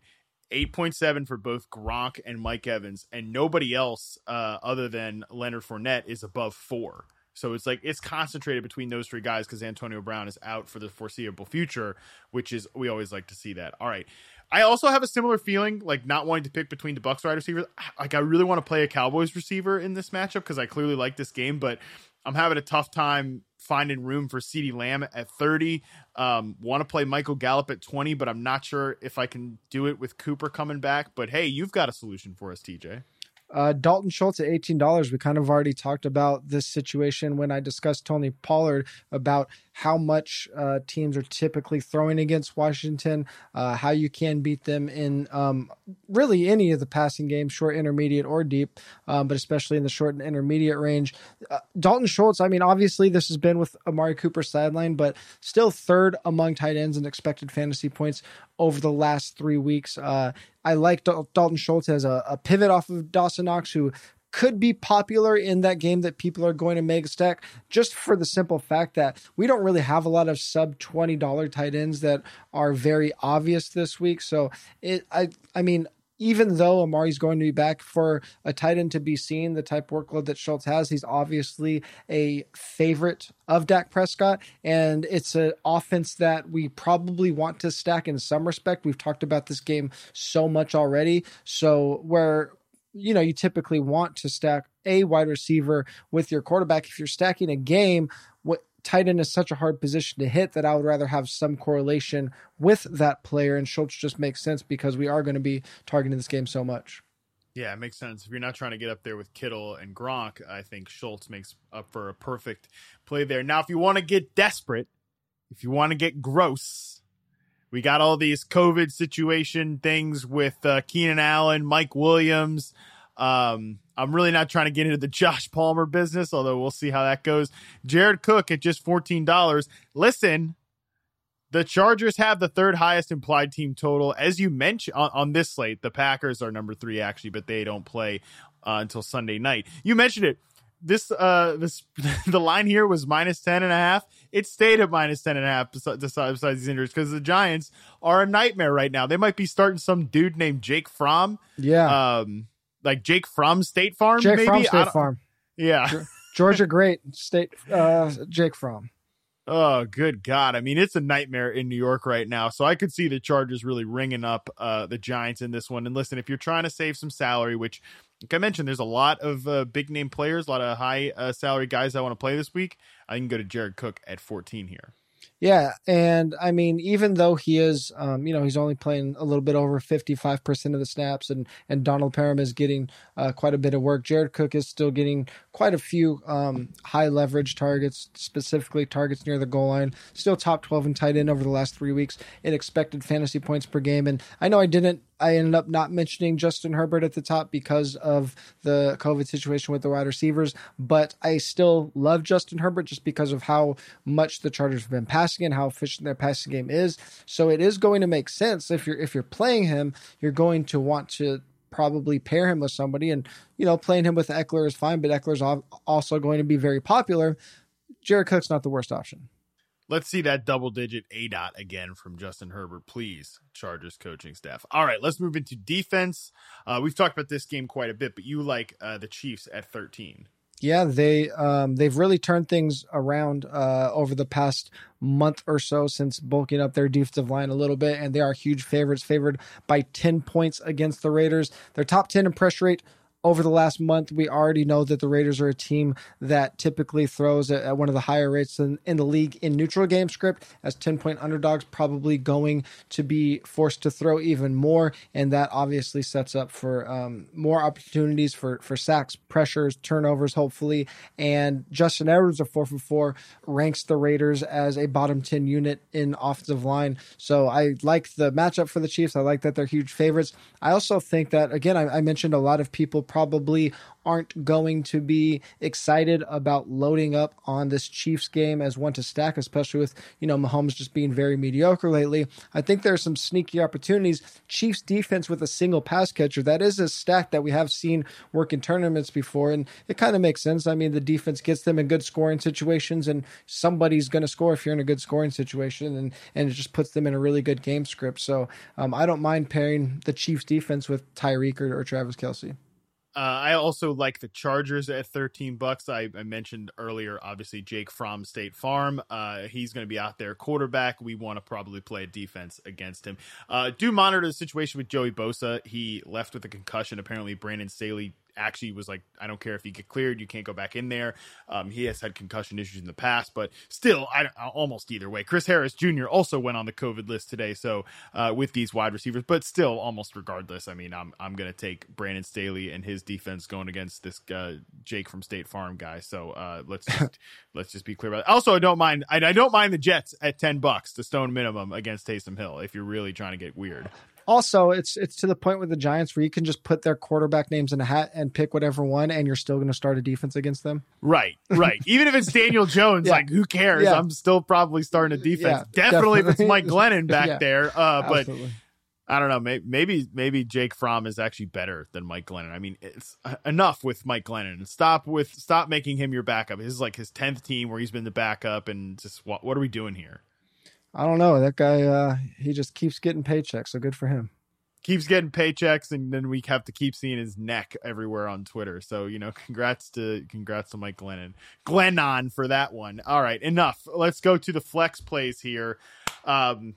Speaker 2: eight point seven for both Gronk and Mike Evans, and nobody else uh, other than Leonard Fournette is above four. So it's like it's concentrated between those three guys because Antonio Brown is out for the foreseeable future, which is we always like to see that. All right. I also have a similar feeling, like not wanting to pick between the Bucks wide receivers. Like I really want to play a Cowboys receiver in this matchup because I clearly like this game, but I'm having a tough time finding room for CeeDee Lamb at 30. Um, want to play Michael Gallup at 20, but I'm not sure if I can do it with Cooper coming back. But hey, you've got a solution for us, TJ.
Speaker 3: Uh, Dalton Schultz at $18. We kind of already talked about this situation when I discussed Tony Pollard about how much uh, teams are typically throwing against Washington, uh, how you can beat them in um, really any of the passing games, short, intermediate, or deep, um, but especially in the short and intermediate range. Uh, Dalton Schultz, I mean, obviously this has been with Amari Cooper sideline, but still third among tight ends in expected fantasy points over the last three weeks. Uh, I like Dalton Schultz as a, a pivot off of Dawson Knox, who could be popular in that game that people are going to make a stack just for the simple fact that we don't really have a lot of sub $20 tight ends that are very obvious this week. So it I I mean even though Amari's going to be back for a tight end to be seen, the type workload that Schultz has, he's obviously a favorite of Dak Prescott. And it's an offense that we probably want to stack in some respect. We've talked about this game so much already. So, where you know, you typically want to stack a wide receiver with your quarterback. If you're stacking a game, what tight end is such a hard position to hit that I would rather have some correlation with that player. And Schultz just makes sense because we are going to be targeting this game so much.
Speaker 2: Yeah, it makes sense. If you're not trying to get up there with Kittle and Gronk, I think Schultz makes up for a perfect play there. Now, if you want to get desperate, if you want to get gross, we got all these COVID situation things with uh, Keenan Allen, Mike Williams. Um, I'm really not trying to get into the Josh Palmer business, although we'll see how that goes. Jared Cook at just $14. Listen, the Chargers have the third highest implied team total. As you mentioned on, on this slate, the Packers are number three, actually, but they don't play uh, until Sunday night. You mentioned it this uh this the line here was minus 10 and a half it stayed at minus 10 and a half besides, besides these injuries because the giants are a nightmare right now they might be starting some dude named jake fromm
Speaker 3: yeah
Speaker 2: um like jake from state farm
Speaker 3: jake
Speaker 2: maybe?
Speaker 3: fromm state farm
Speaker 2: yeah
Speaker 3: georgia great state uh jake fromm
Speaker 2: Oh, good God. I mean, it's a nightmare in New York right now. So I could see the Chargers really ringing up uh, the Giants in this one. And listen, if you're trying to save some salary, which, like I mentioned, there's a lot of uh, big name players, a lot of high uh, salary guys I want to play this week, I can go to Jared Cook at 14 here.
Speaker 3: Yeah, and I mean, even though he is, um, you know, he's only playing a little bit over fifty-five percent of the snaps, and and Donald Parham is getting uh, quite a bit of work. Jared Cook is still getting quite a few um, high leverage targets, specifically targets near the goal line. Still top twelve in tight end over the last three weeks in expected fantasy points per game. And I know I didn't I ended up not mentioning Justin Herbert at the top because of the COVID situation with the wide receivers, but I still love Justin Herbert just because of how much the Chargers have been passing and how efficient their passing game is. So it is going to make sense if you're if you're playing him, you're going to want to probably pair him with somebody and you know playing him with Ekeler is fine, but Ekeler's also going to be very popular. Jared Cook's not the worst option.
Speaker 2: Let's see that double digit aDOT again from Justin Herbert, please, Chargers coaching staff. All right, let's move into defense. Uh, we've talked about this game quite a bit, but you like uh, the Chiefs at 13.
Speaker 3: Yeah, they um, they've really turned things around uh, over the past month or so since bulking up their defensive line a little bit, and they are huge favorites, favored by ten points against the Raiders. Their top ten in pressure rate over the last month, we already know that the Raiders are a team that typically throws at, one of the higher rates in, in, the league in neutral game script as 10 point underdogs, probably going to be forced to throw even more. And that obviously sets up for um, more opportunities for, for sacks, pressures, turnovers, hopefully. And Justin Edwards of 4 for 4 ranks the Raiders as a bottom 10 unit in offensive line. So I like the matchup for the Chiefs. I like that they're huge favorites. I also think that, again, I, I mentioned a lot of people probably aren't going to be excited about loading up on this Chiefs game as one to stack, especially with, you know, Mahomes just being very mediocre lately. I think there are some sneaky opportunities. Chiefs defense with a single pass catcher, that is a stack that we have seen work in tournaments before. And it kind of makes sense. I mean, the defense gets them in good scoring situations and somebody's going to score if you're in a good scoring situation and, and it just puts them in a really good game script. So um, I don't mind pairing the Chiefs defense with Tyreek or, or Travis Kelce.
Speaker 2: Uh, I also like the Chargers at 13 bucks. I, I, mentioned earlier, obviously Jake from State Farm. Uh, he's going to be out there quarterback. We want to probably play defense against him. Uh, do monitor the situation with Joey Bosa. He left with a concussion. Apparently, Brandon Staley actually was like, I don't care if you get cleared, you can't go back in there. Um, he has had concussion issues in the past, but still, I almost either way. Chris Harris Jr. also went on the COVID list today, so uh, with these wide receivers, but still, almost regardless. I mean, I'm I'm gonna take Brandon Staley and his defense going against this uh, Jake from State Farm guy. So uh, let's just, let's just be clear about it. Also, I don't mind I, I don't mind the Jets at ten bucks, the stone minimum against Taysom Hill. If you're really trying to get weird
Speaker 3: also it's it's to the point with the Giants where you can just put their quarterback names in a hat and pick whatever one, and you're still going to start a defense against them.
Speaker 2: Right, right. Even if it's Daniel Jones, yeah. like who cares? Yeah. I'm still probably starting a defense. Yeah, definitely, definitely, if it's Mike Glennon back there. Uh, but I don't know. Maybe maybe Jake Fromm is actually better than Mike Glennon. I mean, it's enough with Mike Glennon. Stop with stop making him your backup. This is like his tenth team where he's been the backup, and just what what are we doing here?
Speaker 3: I don't know. That guy, uh, he just keeps getting paychecks. So good for him.
Speaker 2: Keeps getting paychecks, and then we have to keep seeing his neck everywhere on Twitter. So you know, congrats to congrats to Mike Glennon, Glennon for that one. All right, enough. Let's go to the flex plays here. Um,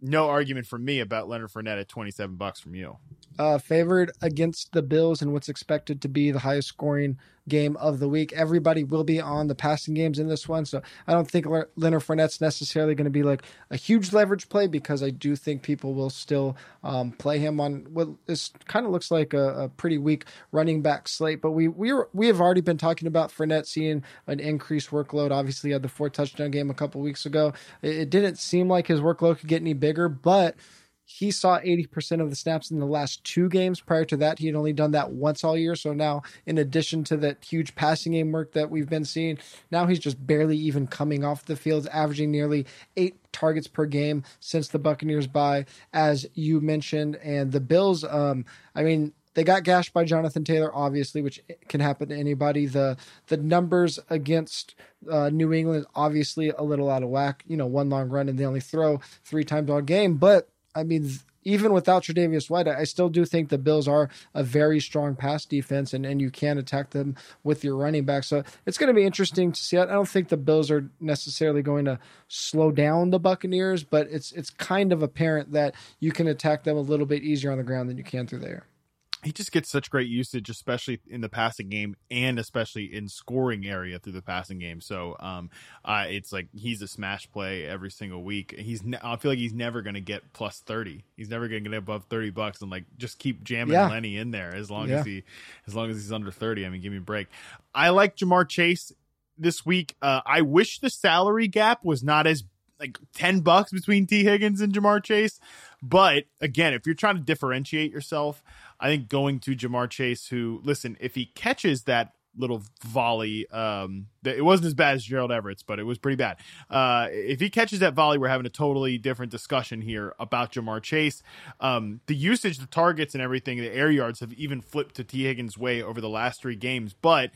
Speaker 2: no argument from me about Leonard Fournette at twenty seven bucks from you.
Speaker 3: Uh, favored against the Bills and what's expected to be the highest scoring game of the week. Everybody will be on the passing games in this one, so I don't think Leonard Fournette's necessarily going to be like a huge leverage play because I do think people will still um, play him on what this kind of looks like a, a, pretty weak running back slate. But we we were, we have already been talking about Fournette seeing an increased workload. Obviously, had the four touchdown game a couple weeks ago. It, it didn't seem like his workload could get any bigger, but he saw 80% of the snaps in the last two games. Prior to that, he had only done that once all year. So now, in addition to that huge passing game work that we've been seeing, now he's just barely even coming off the field, averaging nearly eight targets per game since the Buccaneers bye, as you mentioned. And the Bills, um, I mean, they got gashed by Jonathan Taylor, obviously, which can happen to anybody. The the numbers against uh, New England obviously a little out of whack. You know, one long run and they only throw three times all game, but I mean, even without Tre'Davious White, I still do think the Bills are a very strong pass defense, and, and you can attack them with your running back. So it's going to be interesting to see. I don't think the Bills are necessarily going to slow down the Buccaneers, but it's it's kind of apparent that you can attack them a little bit easier on the ground than you can through the air
Speaker 2: he just gets such great usage, especially in the passing game and especially in scoring area through the passing game. So, um, uh, it's like he's a smash play every single week. He's, ne- I feel like he's never going to get plus 30. He's never going to get above 30 bucks and like just keep jamming yeah. Lenny in there as long yeah. as he, as long as he's under 30. I mean, give me a break. I like Ja'Marr Chase this week. Uh, I wish the salary gap was not as like 10 bucks between Tee Higgins and Ja'Marr Chase. But again, if you're trying to differentiate yourself, I think going to Ja'Marr Chase, who listen, if he catches that little volley, um, it wasn't as bad as Gerald Everett's, but it was pretty bad. Uh, if he catches that volley, we're having a totally different discussion here about Ja'Marr Chase. Um, the usage, the targets, and everything, the air yards have even flipped to Tee Higgins' way over the last three games, but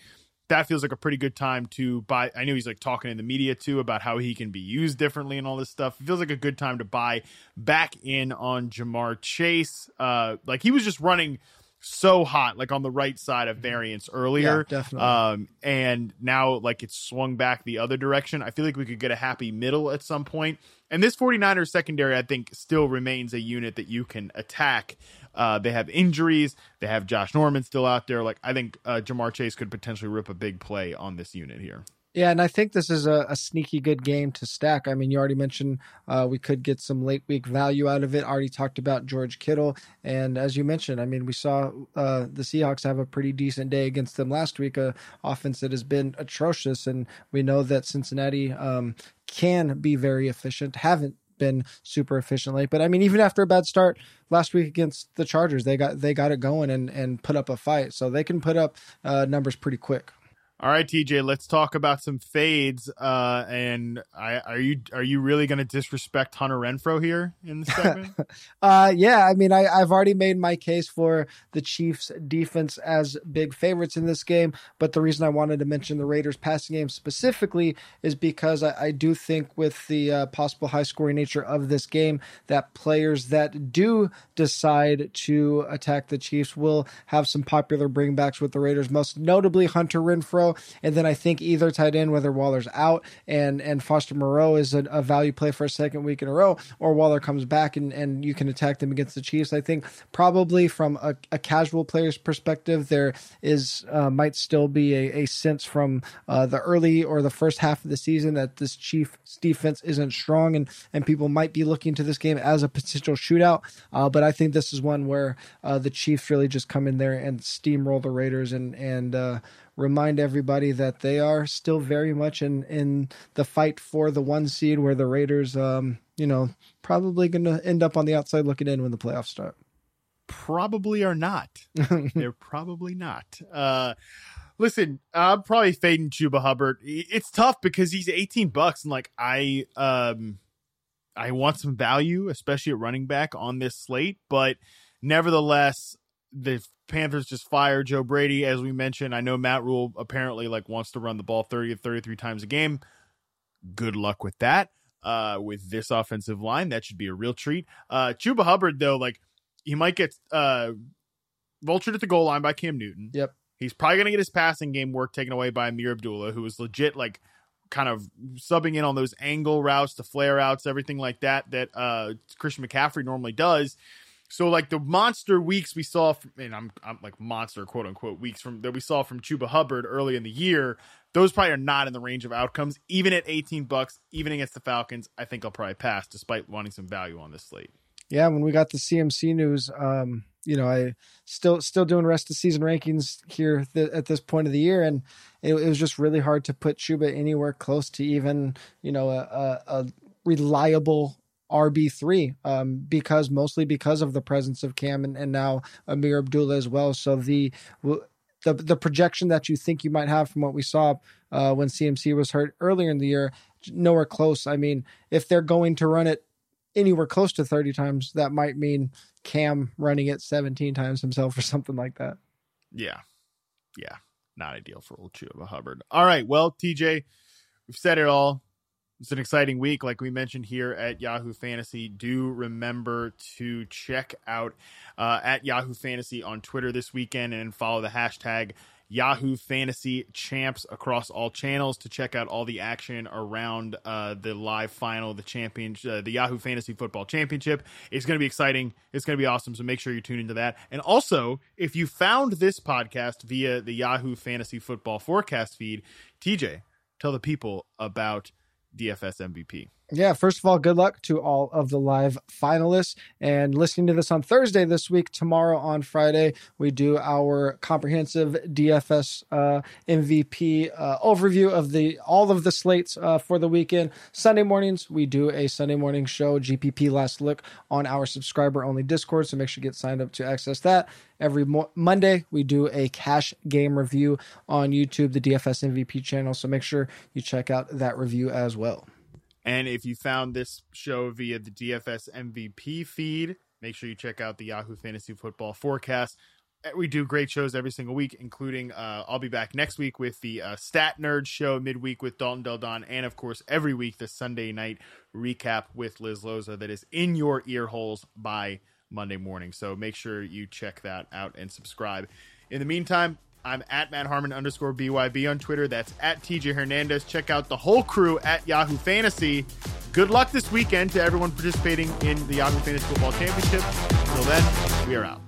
Speaker 2: that feels like a pretty good time to buy. I know he's like talking in the media too about how he can be used differently and all this stuff. It feels like a good time to buy back in on Ja'Marr Chase. Uh, like he was just running so hot, like on the right side of variance earlier.
Speaker 3: Yeah, definitely.
Speaker 2: Um, and now like it's swung back the other direction. I feel like we could get a happy middle at some point. And this 49ers secondary, I think, still remains a unit that you can attack. Uh, they have injuries. They have Josh Norman still out there. Like I think uh, Ja'Marr Chase could potentially rip a big play on this unit here.
Speaker 3: Yeah, and I think this is a, a, sneaky good game to stack. I mean, you already mentioned uh, we could get some late week value out of it. Already talked about George Kittle, and as you mentioned, I mean, we saw uh, the Seahawks have a pretty decent day against them last week. A offense that has been atrocious, and we know that Cincinnati um, can be very efficient. Haven't been super efficiently. But I mean, even after a bad start last week against the Chargers, they got they got it going and and put up a fight, so they can put up uh, numbers pretty quick.
Speaker 2: All right, TJ, let's talk about some fades. Uh, and I, are you are you really going to disrespect Hunter Renfrow here in the segment?
Speaker 3: uh, yeah, I mean, I, I've already made my case for the Chiefs' defense as big favorites in this game. But the reason I wanted to mention the Raiders' passing game specifically is because I, I do think, with the uh, possible high scoring nature of this game, that players that do decide to attack the Chiefs will have some popular bringbacks with the Raiders, most notably Hunter And then I think either tight end, whether Waller's out and and Foster Moreau is a, a value play for a second week in a row, or Waller comes back and, and you can attack them against the Chiefs. I think probably from a, a casual player's perspective, there is uh, might still be a, a sense from uh, the early or the first half of the season that this Chiefs defense isn't strong and and people might be looking to this game as a potential shootout. Uh, but I think this is one where uh, the Chiefs really just come in there and steamroll the Raiders and and uh, remind everybody that they are still very much in in the fight for the one seed, where the Raiders, um, you know, probably going to end up on the outside looking in when the playoffs start.
Speaker 2: Probably are not. They're probably not. Uh, listen, I'm probably fading Chuba Hubbard. It's tough because he's 18 bucks, and like I, um, I want some value, especially at running back on this slate, but nevertheless, the Panthers just fired Joe Brady, as we mentioned. I know Matt Rhule apparently like wants to run the ball 30 to 33 times a game. Good luck with that. Uh, with this offensive line, that should be a real treat. Uh, Chuba Hubbard, though, like he might get uh vultured at the goal line by Cam Newton.
Speaker 3: Yep.
Speaker 2: He's probably gonna get his passing game work taken away by Ameer Abdullah, who is legit like kind of subbing in on those angle routes, the flare outs, everything like that that uh Christian McCaffrey normally does. So like the monster weeks we saw, from, and I'm I'm like monster quote unquote weeks from that we saw from Chuba Hubbard early in the year. Those probably are not in the range of outcomes. Even at 18 bucks, even against the Falcons, I think I'll probably pass, despite wanting some value on this slate.
Speaker 3: Yeah, when we got the CMC news, um, you know, I still still doing rest of season rankings here th- at this point of the year, and it, it, was just really hard to put Chuba anywhere close to even you know a, a, a reliable RB3 um, because mostly because of the presence of Cam and, and now Ameer Abdullah as well. So the the the projection that you think you might have from what we saw uh, when CMC was hurt earlier in the year, nowhere close. I mean, if they're going to run it anywhere close to 30 times, that might mean Cam running it 17 times himself or something like that.
Speaker 2: Yeah. Yeah. Not ideal for old Chuba Hubbard. All right. Well, TJ, we've said it all it's an exciting week, like we mentioned here at Yahoo Fantasy. Do remember to check out uh, at Yahoo Fantasy on Twitter this weekend and follow the hashtag Yahoo Fantasy Champs across all channels to check out all the action around uh, the live final, the champion, uh, the Yahoo Fantasy Football Championship. It's going to be exciting. It's going to be awesome. So make sure you tune into that. And also, if you found this podcast via the Yahoo Fantasy Football Forecast feed, TJ, tell the people about DFS MVP.
Speaker 3: Yeah, first of all, good luck to all of the live finalists. And listening to this on Thursday this week, tomorrow on Friday, we do our comprehensive DFS uh, MVP uh, overview of the all of the slates uh, for the weekend. Sunday mornings, we do a Sunday morning show, GPP Last Look, on our subscriber only Discord. So make sure you get signed up to access that. Every mo- Monday, we do a cash game review on YouTube, the DFS MVP channel. So make sure you check out that review as well.
Speaker 2: And if you found this show via the DFS MVP feed, make sure you check out the Yahoo Fantasy Football Forecast. Uh, we do great shows every single week, including uh, I'll be back next week with the uh, Stat Nerd show midweek with Dalton Del Don, and of course every week the Sunday night recap with Liz Loza that is in your ear holes by Monday morning. So make sure you check that out and subscribe. In the meantime, I'm at Matt Harmon underscore BYB on Twitter. That's at TJ Hernandez. Check out the whole crew at Yahoo Fantasy. Good luck this weekend to everyone participating in the Yahoo Fantasy Football Championship. Until then, we are out.